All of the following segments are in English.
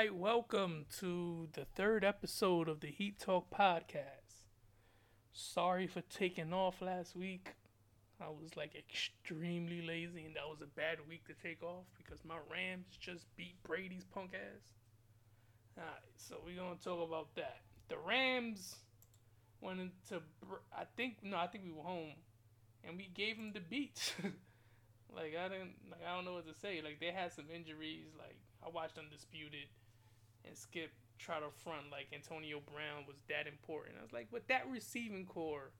right, welcome to the third episode of the Heat Talk podcast. Sorry for taking off last week. I was like extremely lazy, and that was a bad week to take off because my Rams just beat Brady's punk ass. Alright, so we're gonna talk about that. The Rams went into, I think, no, I think we were home, and we gave them the beats. like I didn't, like I don't know what to say. Like they had some injuries. Like I watched Undisputed and Skip try to front like Antonio Brown was that important. I was like, with that receiving corps,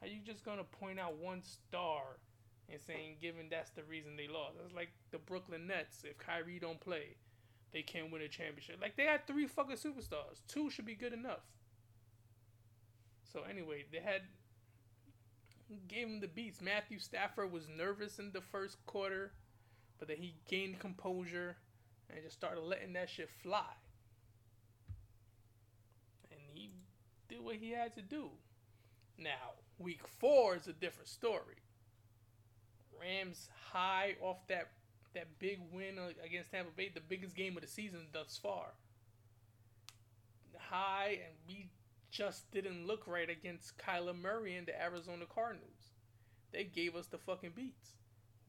how you just gonna point out one star and saying given that's the reason they lost? It's like the Brooklyn Nets. If Kyrie don't play, they can't win a championship. Like they had three fucking superstars. Two should be good enough. So anyway, they had gave him the beats. Matthew Stafford was nervous in the first quarter, but then he gained composure and just started letting that shit fly. And he did what he had to do. Now, week four is a different story. Rams high off that that big win against Tampa Bay, the biggest game of the season thus far. High, and we just didn't look right against Kyler Murray and the Arizona Cardinals. They gave us the fucking beats.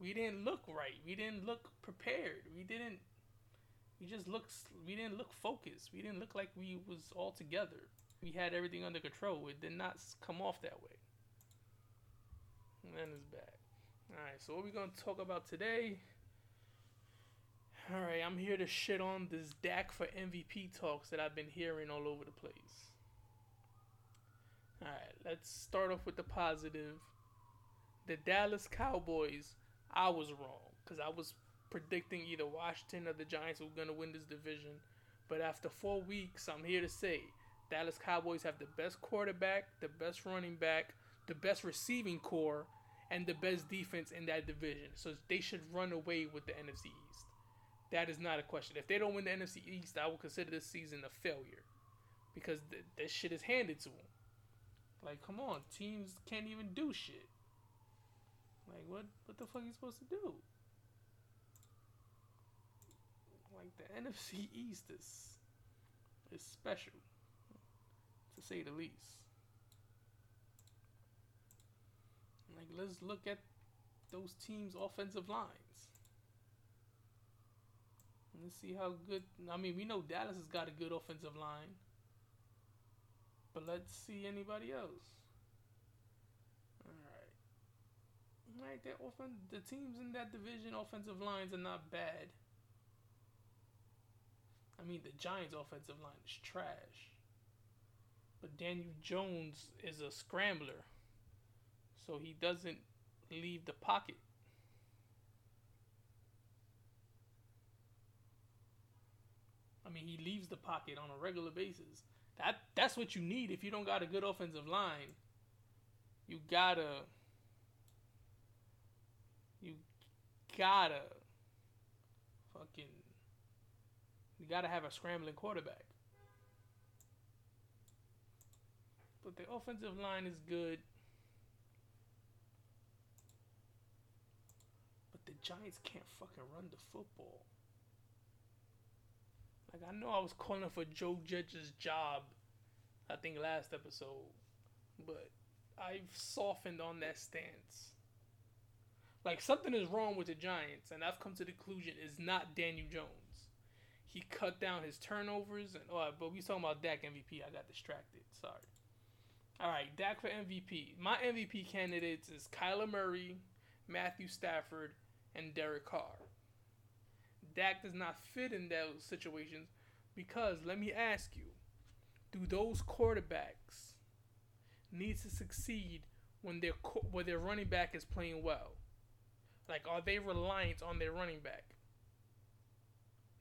We didn't look right. We didn't look prepared. We didn't we just looked we didn't look focused. We didn't look like we was all together. We had everything under control. It did not come off that way. And then it's bad. Alright, so what we gonna talk about today? Alright, I'm here to shit on this Dak for MVP talks that I've been hearing all over the place. Alright, let's start off with the positive. The Dallas Cowboys, I was wrong. Because I was predicting either Washington or the Giants were going to win this division. But after four weeks, I'm here to say Dallas Cowboys have the best quarterback, the best running back, the best receiving corps, and the best defense in that division. So they should run away with the NFC East. That is not a question. If they don't win the NFC East, I will consider this season a failure because th- this shit is handed to them. Like, come on, teams can't even do shit. Like, what? What the fuck are you supposed to do? like the NFC East is is special, to say the least. Like let's look at those teams' offensive lines. Let's see how good. I mean, we know Dallas has got a good offensive line, but let's see anybody else. All right, right. That often the teams in that division offensive lines are not bad. I mean, the Giants' offensive line is trash. But Daniel Jones is a scrambler, so he doesn't leave the pocket. I mean, he leaves the pocket on a regular basis. That that's what you need if you don't got a good offensive line. You gotta you gotta fucking you got to have a scrambling quarterback. But the offensive line is good. But the Giants can't fucking run the football. Like I know I was calling for Joe Judge's job, I think last episode, but I've softened on that stance. Like something is wrong with the Giants, and I've come to the conclusion is not Daniel Jones he cut down his turnovers and oh, but we talking about Dak MVP. I got distracted. Sorry. All right, Dak for MVP. My MVP candidates is Kyler Murray, Matthew Stafford, and Derek Carr. Dak does not fit in those situations because let me ask you, do those quarterbacks need to succeed when their when their running back is playing well? Like, are they reliant on their running back?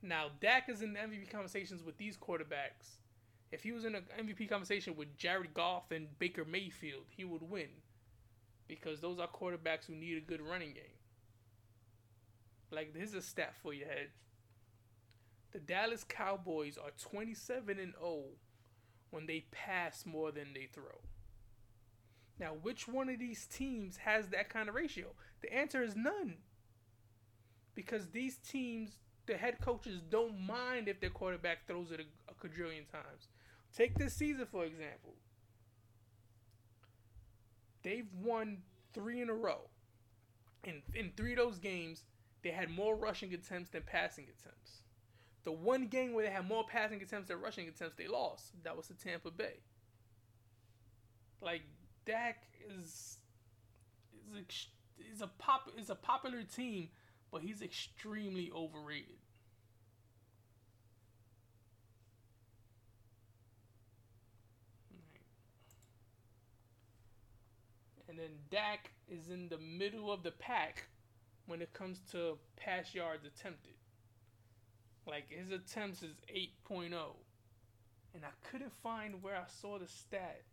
Now, Dak is in the MVP conversations with these quarterbacks. If he was in an MVP conversation with Jared Goff and Baker Mayfield, he would win. Because those are quarterbacks who need a good running game. Like, here's a stat for your head. The Dallas Cowboys are 27 and 0 when they pass more than they throw. Now, which one of these teams has that kind of ratio? The answer is none. Because these teams the head coaches don't mind if their quarterback throws it a, a quadrillion times. Take this season for example. They've won three in a row. In in three of those games, they had more rushing attempts than passing attempts. The one game where they had more passing attempts than rushing attempts, they lost. That was to Tampa Bay. Like Dak is is is a pop is a popular team, but he's extremely overrated. And then Dak is in the middle of the pack when it comes to pass yards attempted. Like his attempts is 8.0. And I couldn't find where I saw the stat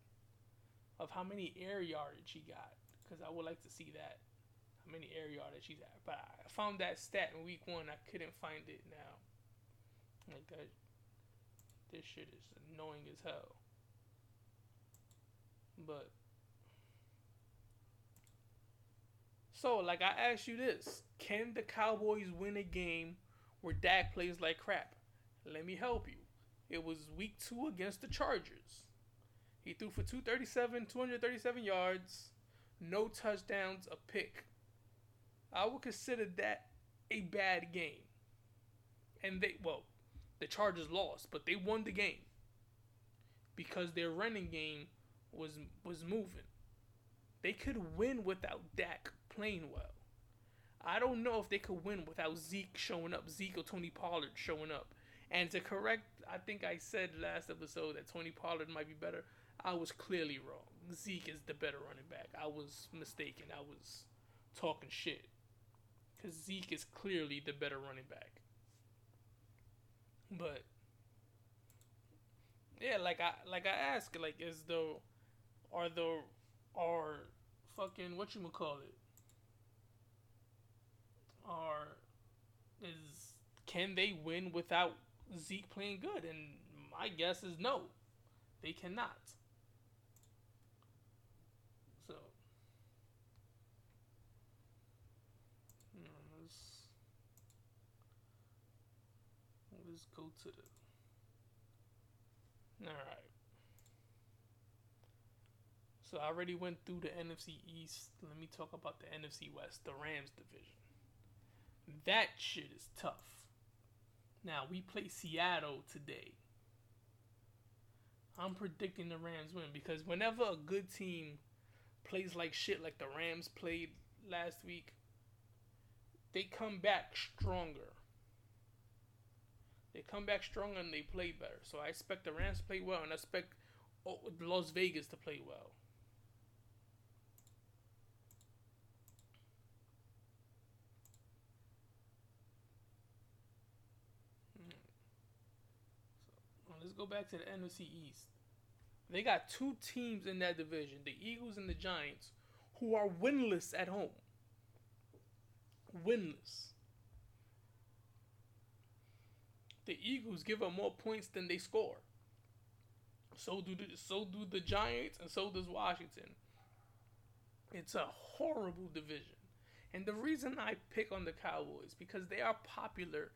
of how many air yardage he got because I would like to see that. How many air yardage he's at. But I found that stat in week one. I couldn't find it now. Like that. This shit is annoying as hell. But so, like I asked you this: Can the Cowboys win a game where Dak plays like crap? Let me help you. It was week two against the Chargers. He threw for 237, 237 yards, no touchdowns, a pick. I would consider that a bad game. And they, well, the Chargers lost, but they won the game because their running game was was moving. They could win without Dak playing well. I don't know if they could win without Zeke showing up, Zeke or Tony Pollard showing up. And to correct, I think I said last episode that Tony Pollard might be better. I was clearly wrong. Zeke is the better running back. I was mistaken. I was talking shit. Because Zeke is clearly the better running back. But yeah, like I like I ask, like is though are the are fucking what you call it? Are is can they win without Zeke playing good? And my guess is no, they cannot. So hmm, let's go to the. All right. So I already went through the NFC East. Let me talk about the NFC West, the Rams division. That shit is tough. Now we play Seattle today. I'm predicting the Rams win because whenever a good team plays like shit like the Rams played last week, they come back stronger. They come back stronger and they play better. So I expect the Rams to play well, and I expect Las Vegas to play well. Let's go back to the NFC East. They got two teams in that division, the Eagles and the Giants, who are winless at home. Winless. the Eagles give up more points than they score. So do the, so do the Giants and so does Washington. It's a horrible division. And the reason I pick on the Cowboys because they are popular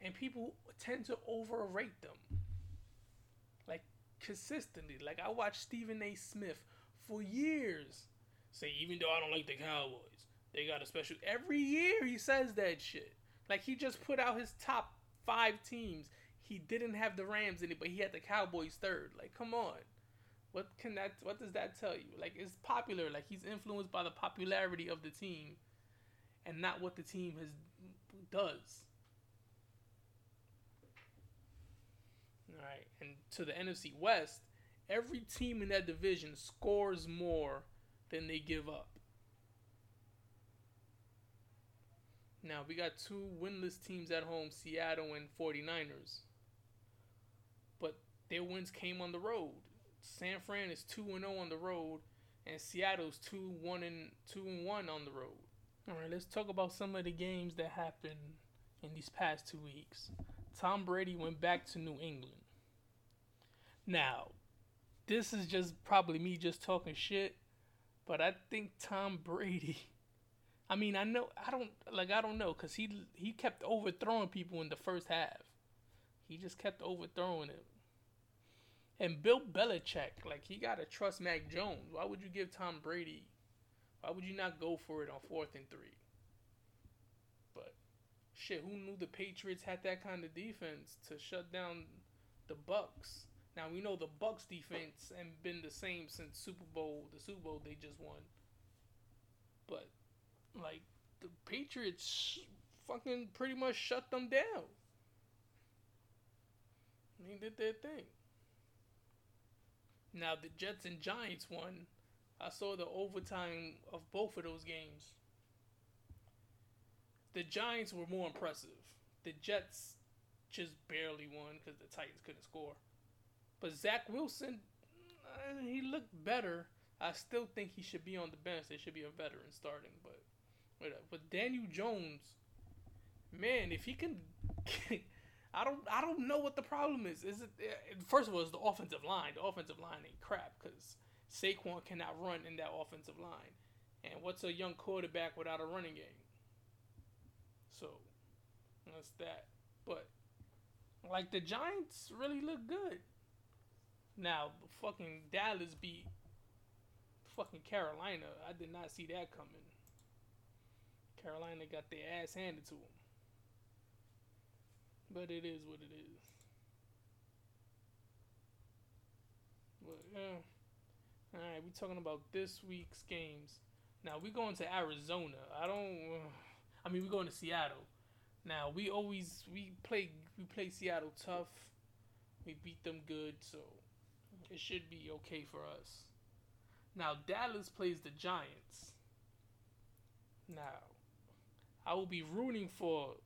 and people tend to overrate them. Consistently. Like I watched Stephen A. Smith for years say even though I don't like the Cowboys, they got a special every year he says that shit. Like he just put out his top five teams. He didn't have the Rams in it, but he had the Cowboys third. Like, come on. What can that what does that tell you? Like it's popular, like he's influenced by the popularity of the team and not what the team has does. All right, and to the NFC West, every team in that division scores more than they give up. Now, we got two winless teams at home, Seattle and 49ers. But their wins came on the road. San Fran is 2 and 0 on the road and Seattle's 2 1 and 2 and 1 on the road. All right, let's talk about some of the games that happened in these past 2 weeks. Tom Brady went back to New England. Now, this is just probably me just talking shit, but I think Tom Brady I mean, I know I don't like I don't know because he he kept overthrowing people in the first half. He just kept overthrowing it. And Bill Belichick, like he gotta trust Mac Jones. Why would you give Tom Brady? Why would you not go for it on fourth and three? Shit, who knew the Patriots had that kind of defense to shut down the Bucks? Now we know the Bucks defense and been the same since Super Bowl, the Super Bowl they just won. But like the Patriots fucking pretty much shut them down. They did their thing. Now the Jets and Giants won. I saw the overtime of both of those games. The Giants were more impressive. The Jets just barely won because the Titans couldn't score. But Zach Wilson, uh, he looked better. I still think he should be on the bench. They should be a veteran starting. But with Daniel Jones, man, if he can, I don't, I don't know what the problem is. Is it eh, first of all, it's the offensive line. The offensive line ain't crap because Saquon cannot run in that offensive line. And what's a young quarterback without a running game? So that's that. But like the Giants really look good. Now fucking Dallas beat fucking Carolina. I did not see that coming. Carolina got their ass handed to them. But it is what it is. But yeah. All right, we talking about this week's games. Now we going to Arizona. I don't. Uh, I mean, we're going to Seattle. Now we always we play we play Seattle tough. We beat them good, so it should be okay for us. Now Dallas plays the Giants. Now I will be rooting for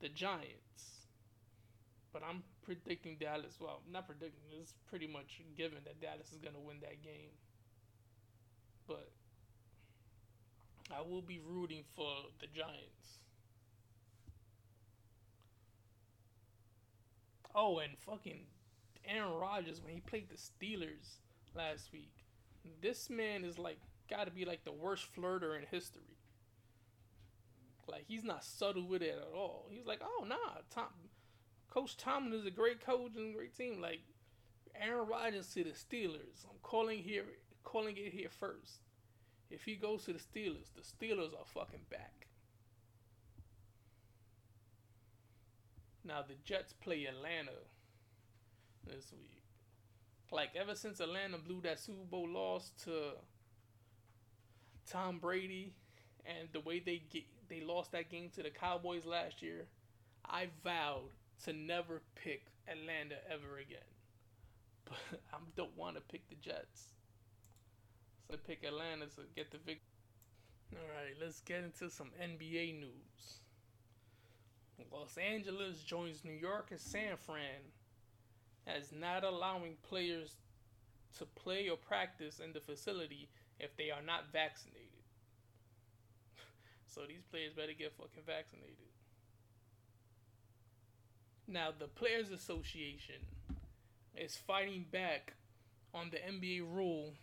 the Giants, but I'm predicting Dallas. Well, not predicting. It's pretty much given that Dallas is gonna win that game. But I will be rooting for the Giants. Oh, and fucking Aaron Rodgers when he played the Steelers last week. This man is like got to be like the worst flirter in history. Like he's not subtle with it at all. He's like, oh nah, Tom, Coach Tomlin is a great coach and a great team. Like Aaron Rodgers to the Steelers. I'm calling here, calling it here first. If he goes to the Steelers, the Steelers are fucking back. Now the Jets play Atlanta this week. Like ever since Atlanta blew that Super Bowl loss to Tom Brady and the way they get they lost that game to the Cowboys last year, I vowed to never pick Atlanta ever again. But I don't want to pick the Jets. So pick Atlanta to get the victory. Alright, let's get into some NBA news. Los Angeles joins New York and San Fran as not allowing players to play or practice in the facility if they are not vaccinated. so these players better get fucking vaccinated. Now, the Players Association is fighting back on the NBA rule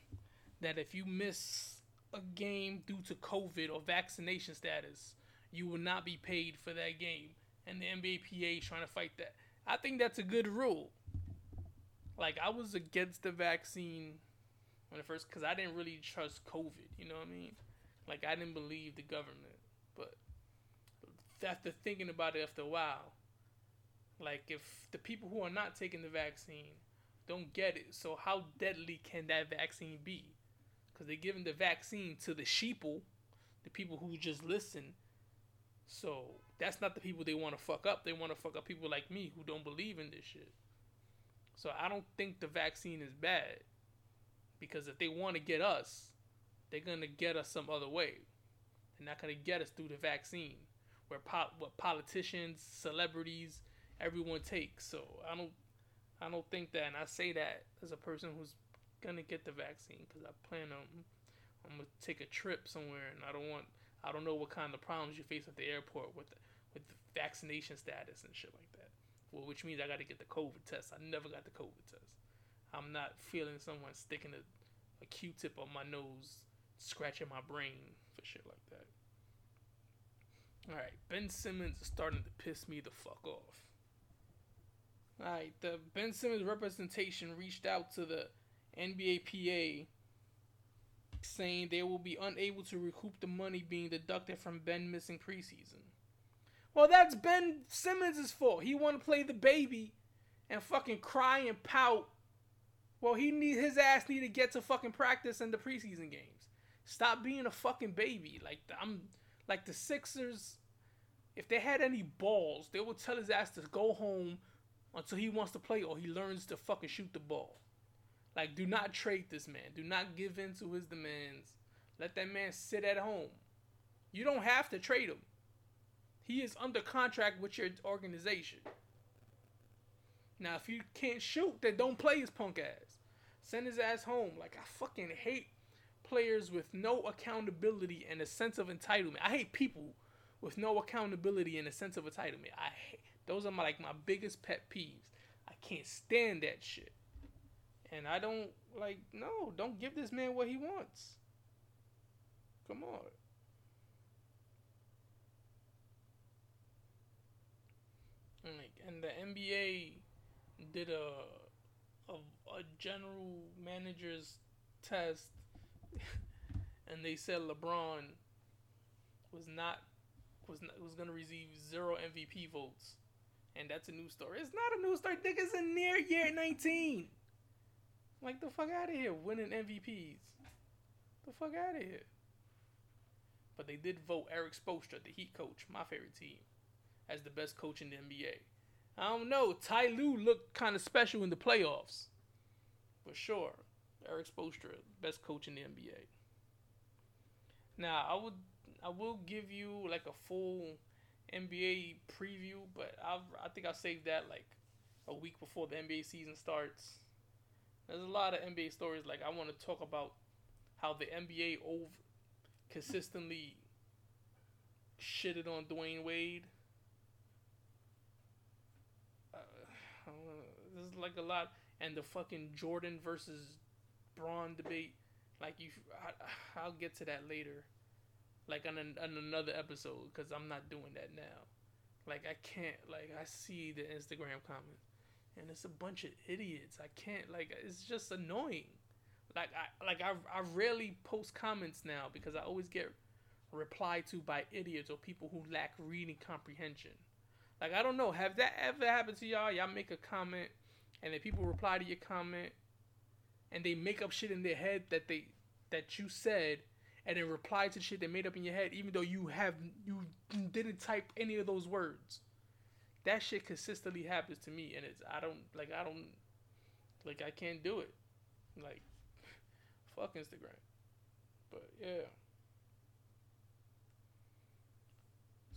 that if you miss a game due to COVID or vaccination status, you will not be paid for that game. And the NBA PA is trying to fight that. I think that's a good rule like I was against the vaccine when it first because I didn't really trust COVID. You know what I mean? Like I didn't believe the government, but after thinking about it after a while, like if the people who are not taking the vaccine don't get it, so how deadly can that vaccine be? Because they're giving the vaccine to the sheeple, the people who just listen. So that's not the people they want to fuck up. They want to fuck up people like me who don't believe in this shit. So I don't think the vaccine is bad. Because if they want to get us, they're going to get us some other way. They're not going to get us through the vaccine. Where po- what politicians, celebrities, everyone takes. So I don't I don't think that and I say that as a person who's to get the vaccine cuz I plan on I'm to take a trip somewhere and I don't want I don't know what kind of problems you face at the airport with with vaccination status and shit like that well, which means I got to get the COVID test. I never got the COVID test. I'm not feeling someone sticking a, a Q-tip on my nose, scratching my brain for shit like that. All right, Ben Simmons is starting to piss me the fuck off. All right, the Ben Simmons representation reached out to the NBA PA saying they will be unable to recoup the money being deducted from Ben missing preseason. Well, that's Ben Simmons' fault. He want to play the baby and fucking cry and pout. Well, he need his ass need to get to fucking practice in the preseason games. Stop being a fucking baby. Like I'm like the Sixers. If they had any balls, they would tell his ass to go home until he wants to play or he learns to fucking shoot the ball. Like, do not trade this man. Do not give in to his demands. Let that man sit at home. You don't have to trade him. He is under contract with your organization. Now, if you can't shoot, then don't play his punk ass. Send his ass home. Like, I fucking hate players with no accountability and a sense of entitlement. I hate people with no accountability and a sense of entitlement. I hate, those are my like my biggest pet peeves. I can't stand that shit. And I don't like no, don't give this man what he wants. Come on. Like, and the NBA did a, a a general manager's test and they said LeBron was not was not, was gonna receive zero MVP votes, and that's a new story. It's not a new story. Niggas in near year nineteen. Like the fuck out of here, winning MVPs. The fuck out of here. But they did vote Erik Spoelstra, the Heat coach, my favorite team, as the best coach in the NBA. I don't know. Ty Lue looked kind of special in the playoffs, for sure. Erik Spoelstra, best coach in the NBA. Now I would I will give you like a full NBA preview, but i I think I'll save that like a week before the NBA season starts. There's a lot of NBA stories. Like I want to talk about how the NBA over consistently shitted on Dwyane Wade. Uh, this like a lot, and the fucking Jordan versus Bron debate. Like you, I, I'll get to that later, like on, an, on another episode, because I'm not doing that now. Like I can't. Like I see the Instagram comments and it's a bunch of idiots. I can't like it's just annoying. Like I like I I rarely post comments now because I always get replied to by idiots or people who lack reading comprehension. Like I don't know, have that ever happened to y'all? Y'all make a comment and then people reply to your comment and they make up shit in their head that they that you said and then reply to shit they made up in your head even though you have you didn't type any of those words that shit consistently happens to me, and it's I don't like I don't like I can't do it. Like fuck Instagram. But yeah.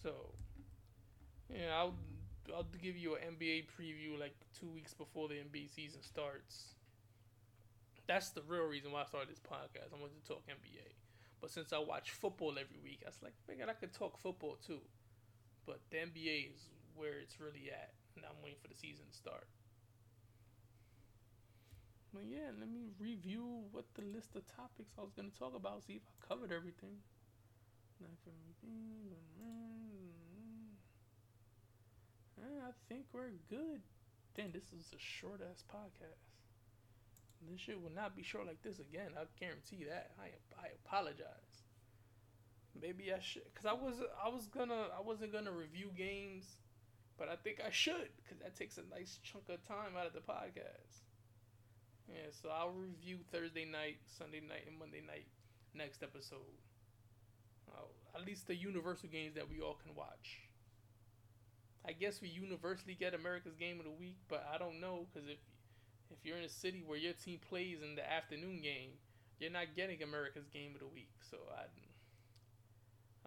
So yeah, I'll I'll give you an NBA preview like two weeks before the NBA season starts. That's the real reason why I started this podcast. I wanted to talk NBA. But since I watch football every week, I was like, man, I could talk football too. But the NBA is where it's really at, and I'm waiting for the season to start. But yeah, let me review what the list of topics I was gonna talk about. See if I covered everything. Mm, mm. I think we're good. Damn, this is a short ass podcast. This shit will not be short like this again. I guarantee that. I I apologize. Maybe I should, cause I was I was gonna I wasn't gonna review games but I think I should because that takes a nice chunk of time out of the podcast. Yeah, so I'll review Thursday night, Sunday night, and Monday night next episode. At least the universal games that we all can watch. I guess we universally get America's game of the week, but I don't know because if if you're in a city where your team plays in the afternoon game, you're not getting America's game of the week. So I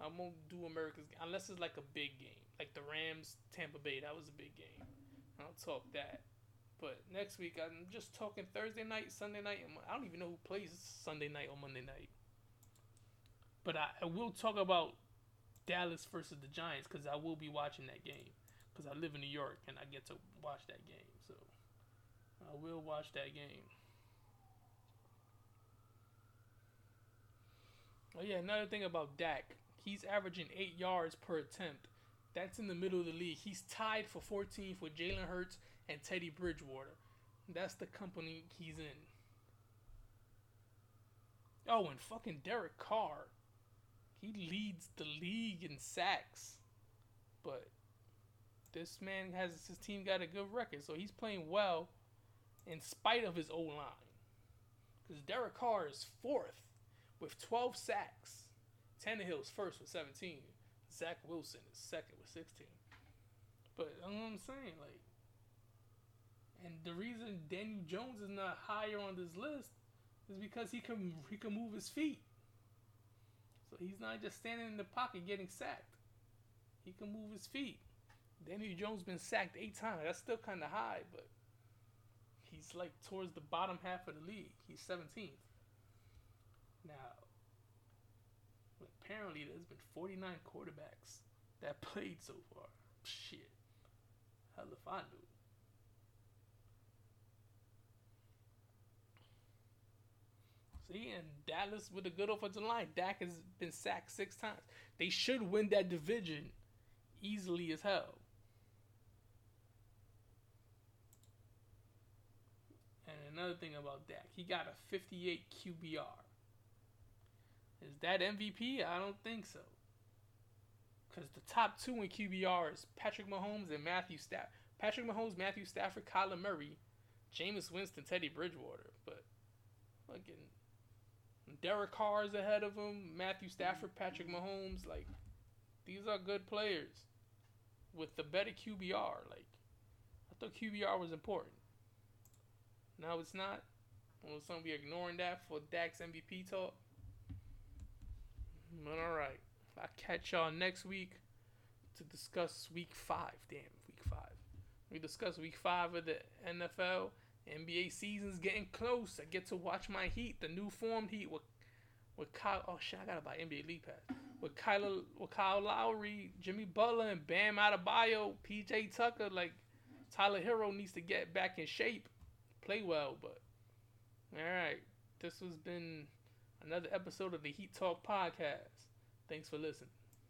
I won't do America's unless it's like a big game like the Rams Tampa Bay. That was a big game. I'll talk that. But next week I'm just talking Thursday night, Sunday night. I don't even know who plays Sunday night or Monday night. But I, I will talk about Dallas versus the Giants because I will be watching that game because I live in New York and I get to watch that game. So I will watch that game. Oh yeah, another thing about Dak He's averaging eight yards per attempt. That's in the middle of the league. He's tied for 14th with Jalen Hurts and Teddy Bridgewater. That's the company he's in. Oh, and fucking Derek Carr. He leads the league in sacks. But this man has his team got a good record, so he's playing well in spite of his O line. Because Derek Carr is fourth with 12 sacks. Tannehill's first with 17. Zach Wilson is second with 16. But you know what I'm saying? Like, and the reason Daniel Jones is not higher on this list is because he can he can move his feet. So he's not just standing in the pocket getting sacked. He can move his feet. Daniel Jones been sacked eight times. That's still kind of high, but he's like towards the bottom half of the league. He's 17th. Now, apparently there's been 49 quarterbacks that played so far. Shit. Hell if I knew. See, and Dallas with a good offensive line. Dak has been sacked six times. They should win that division easily as hell. And another thing about Dak, he got a 58 QBR. Is that MVP? I don't think so. Because the top two in QBR is Patrick Mahomes and Matthew Stafford. Patrick Mahomes, Matthew Stafford, Kyler Murray, Jameis Winston, Teddy Bridgewater. But, fucking, Derek Carr is ahead of him. Matthew Stafford, Patrick Mahomes. Like, these are good players with the better QBR. Like, I thought QBR was important. Now it's not. Well, some be ignoring that for Dak's MVP talk. But all right, I'll catch y'all next week to discuss Week Five. Damn, Week Five. We discuss Week Five of the NFL. NBA season's getting close. I get to watch my Heat, the new formed Heat with with Kyle. Oh shit, I gotta buy NBA League Pass with Kyle with Kyle Lowry, Jimmy Butler, and Bam Adebayo, PJ Tucker. Like Tyler Herro needs to get back in shape, play well. But all right, this has been another episode of the Heat Talk podcast. Thanks for listening.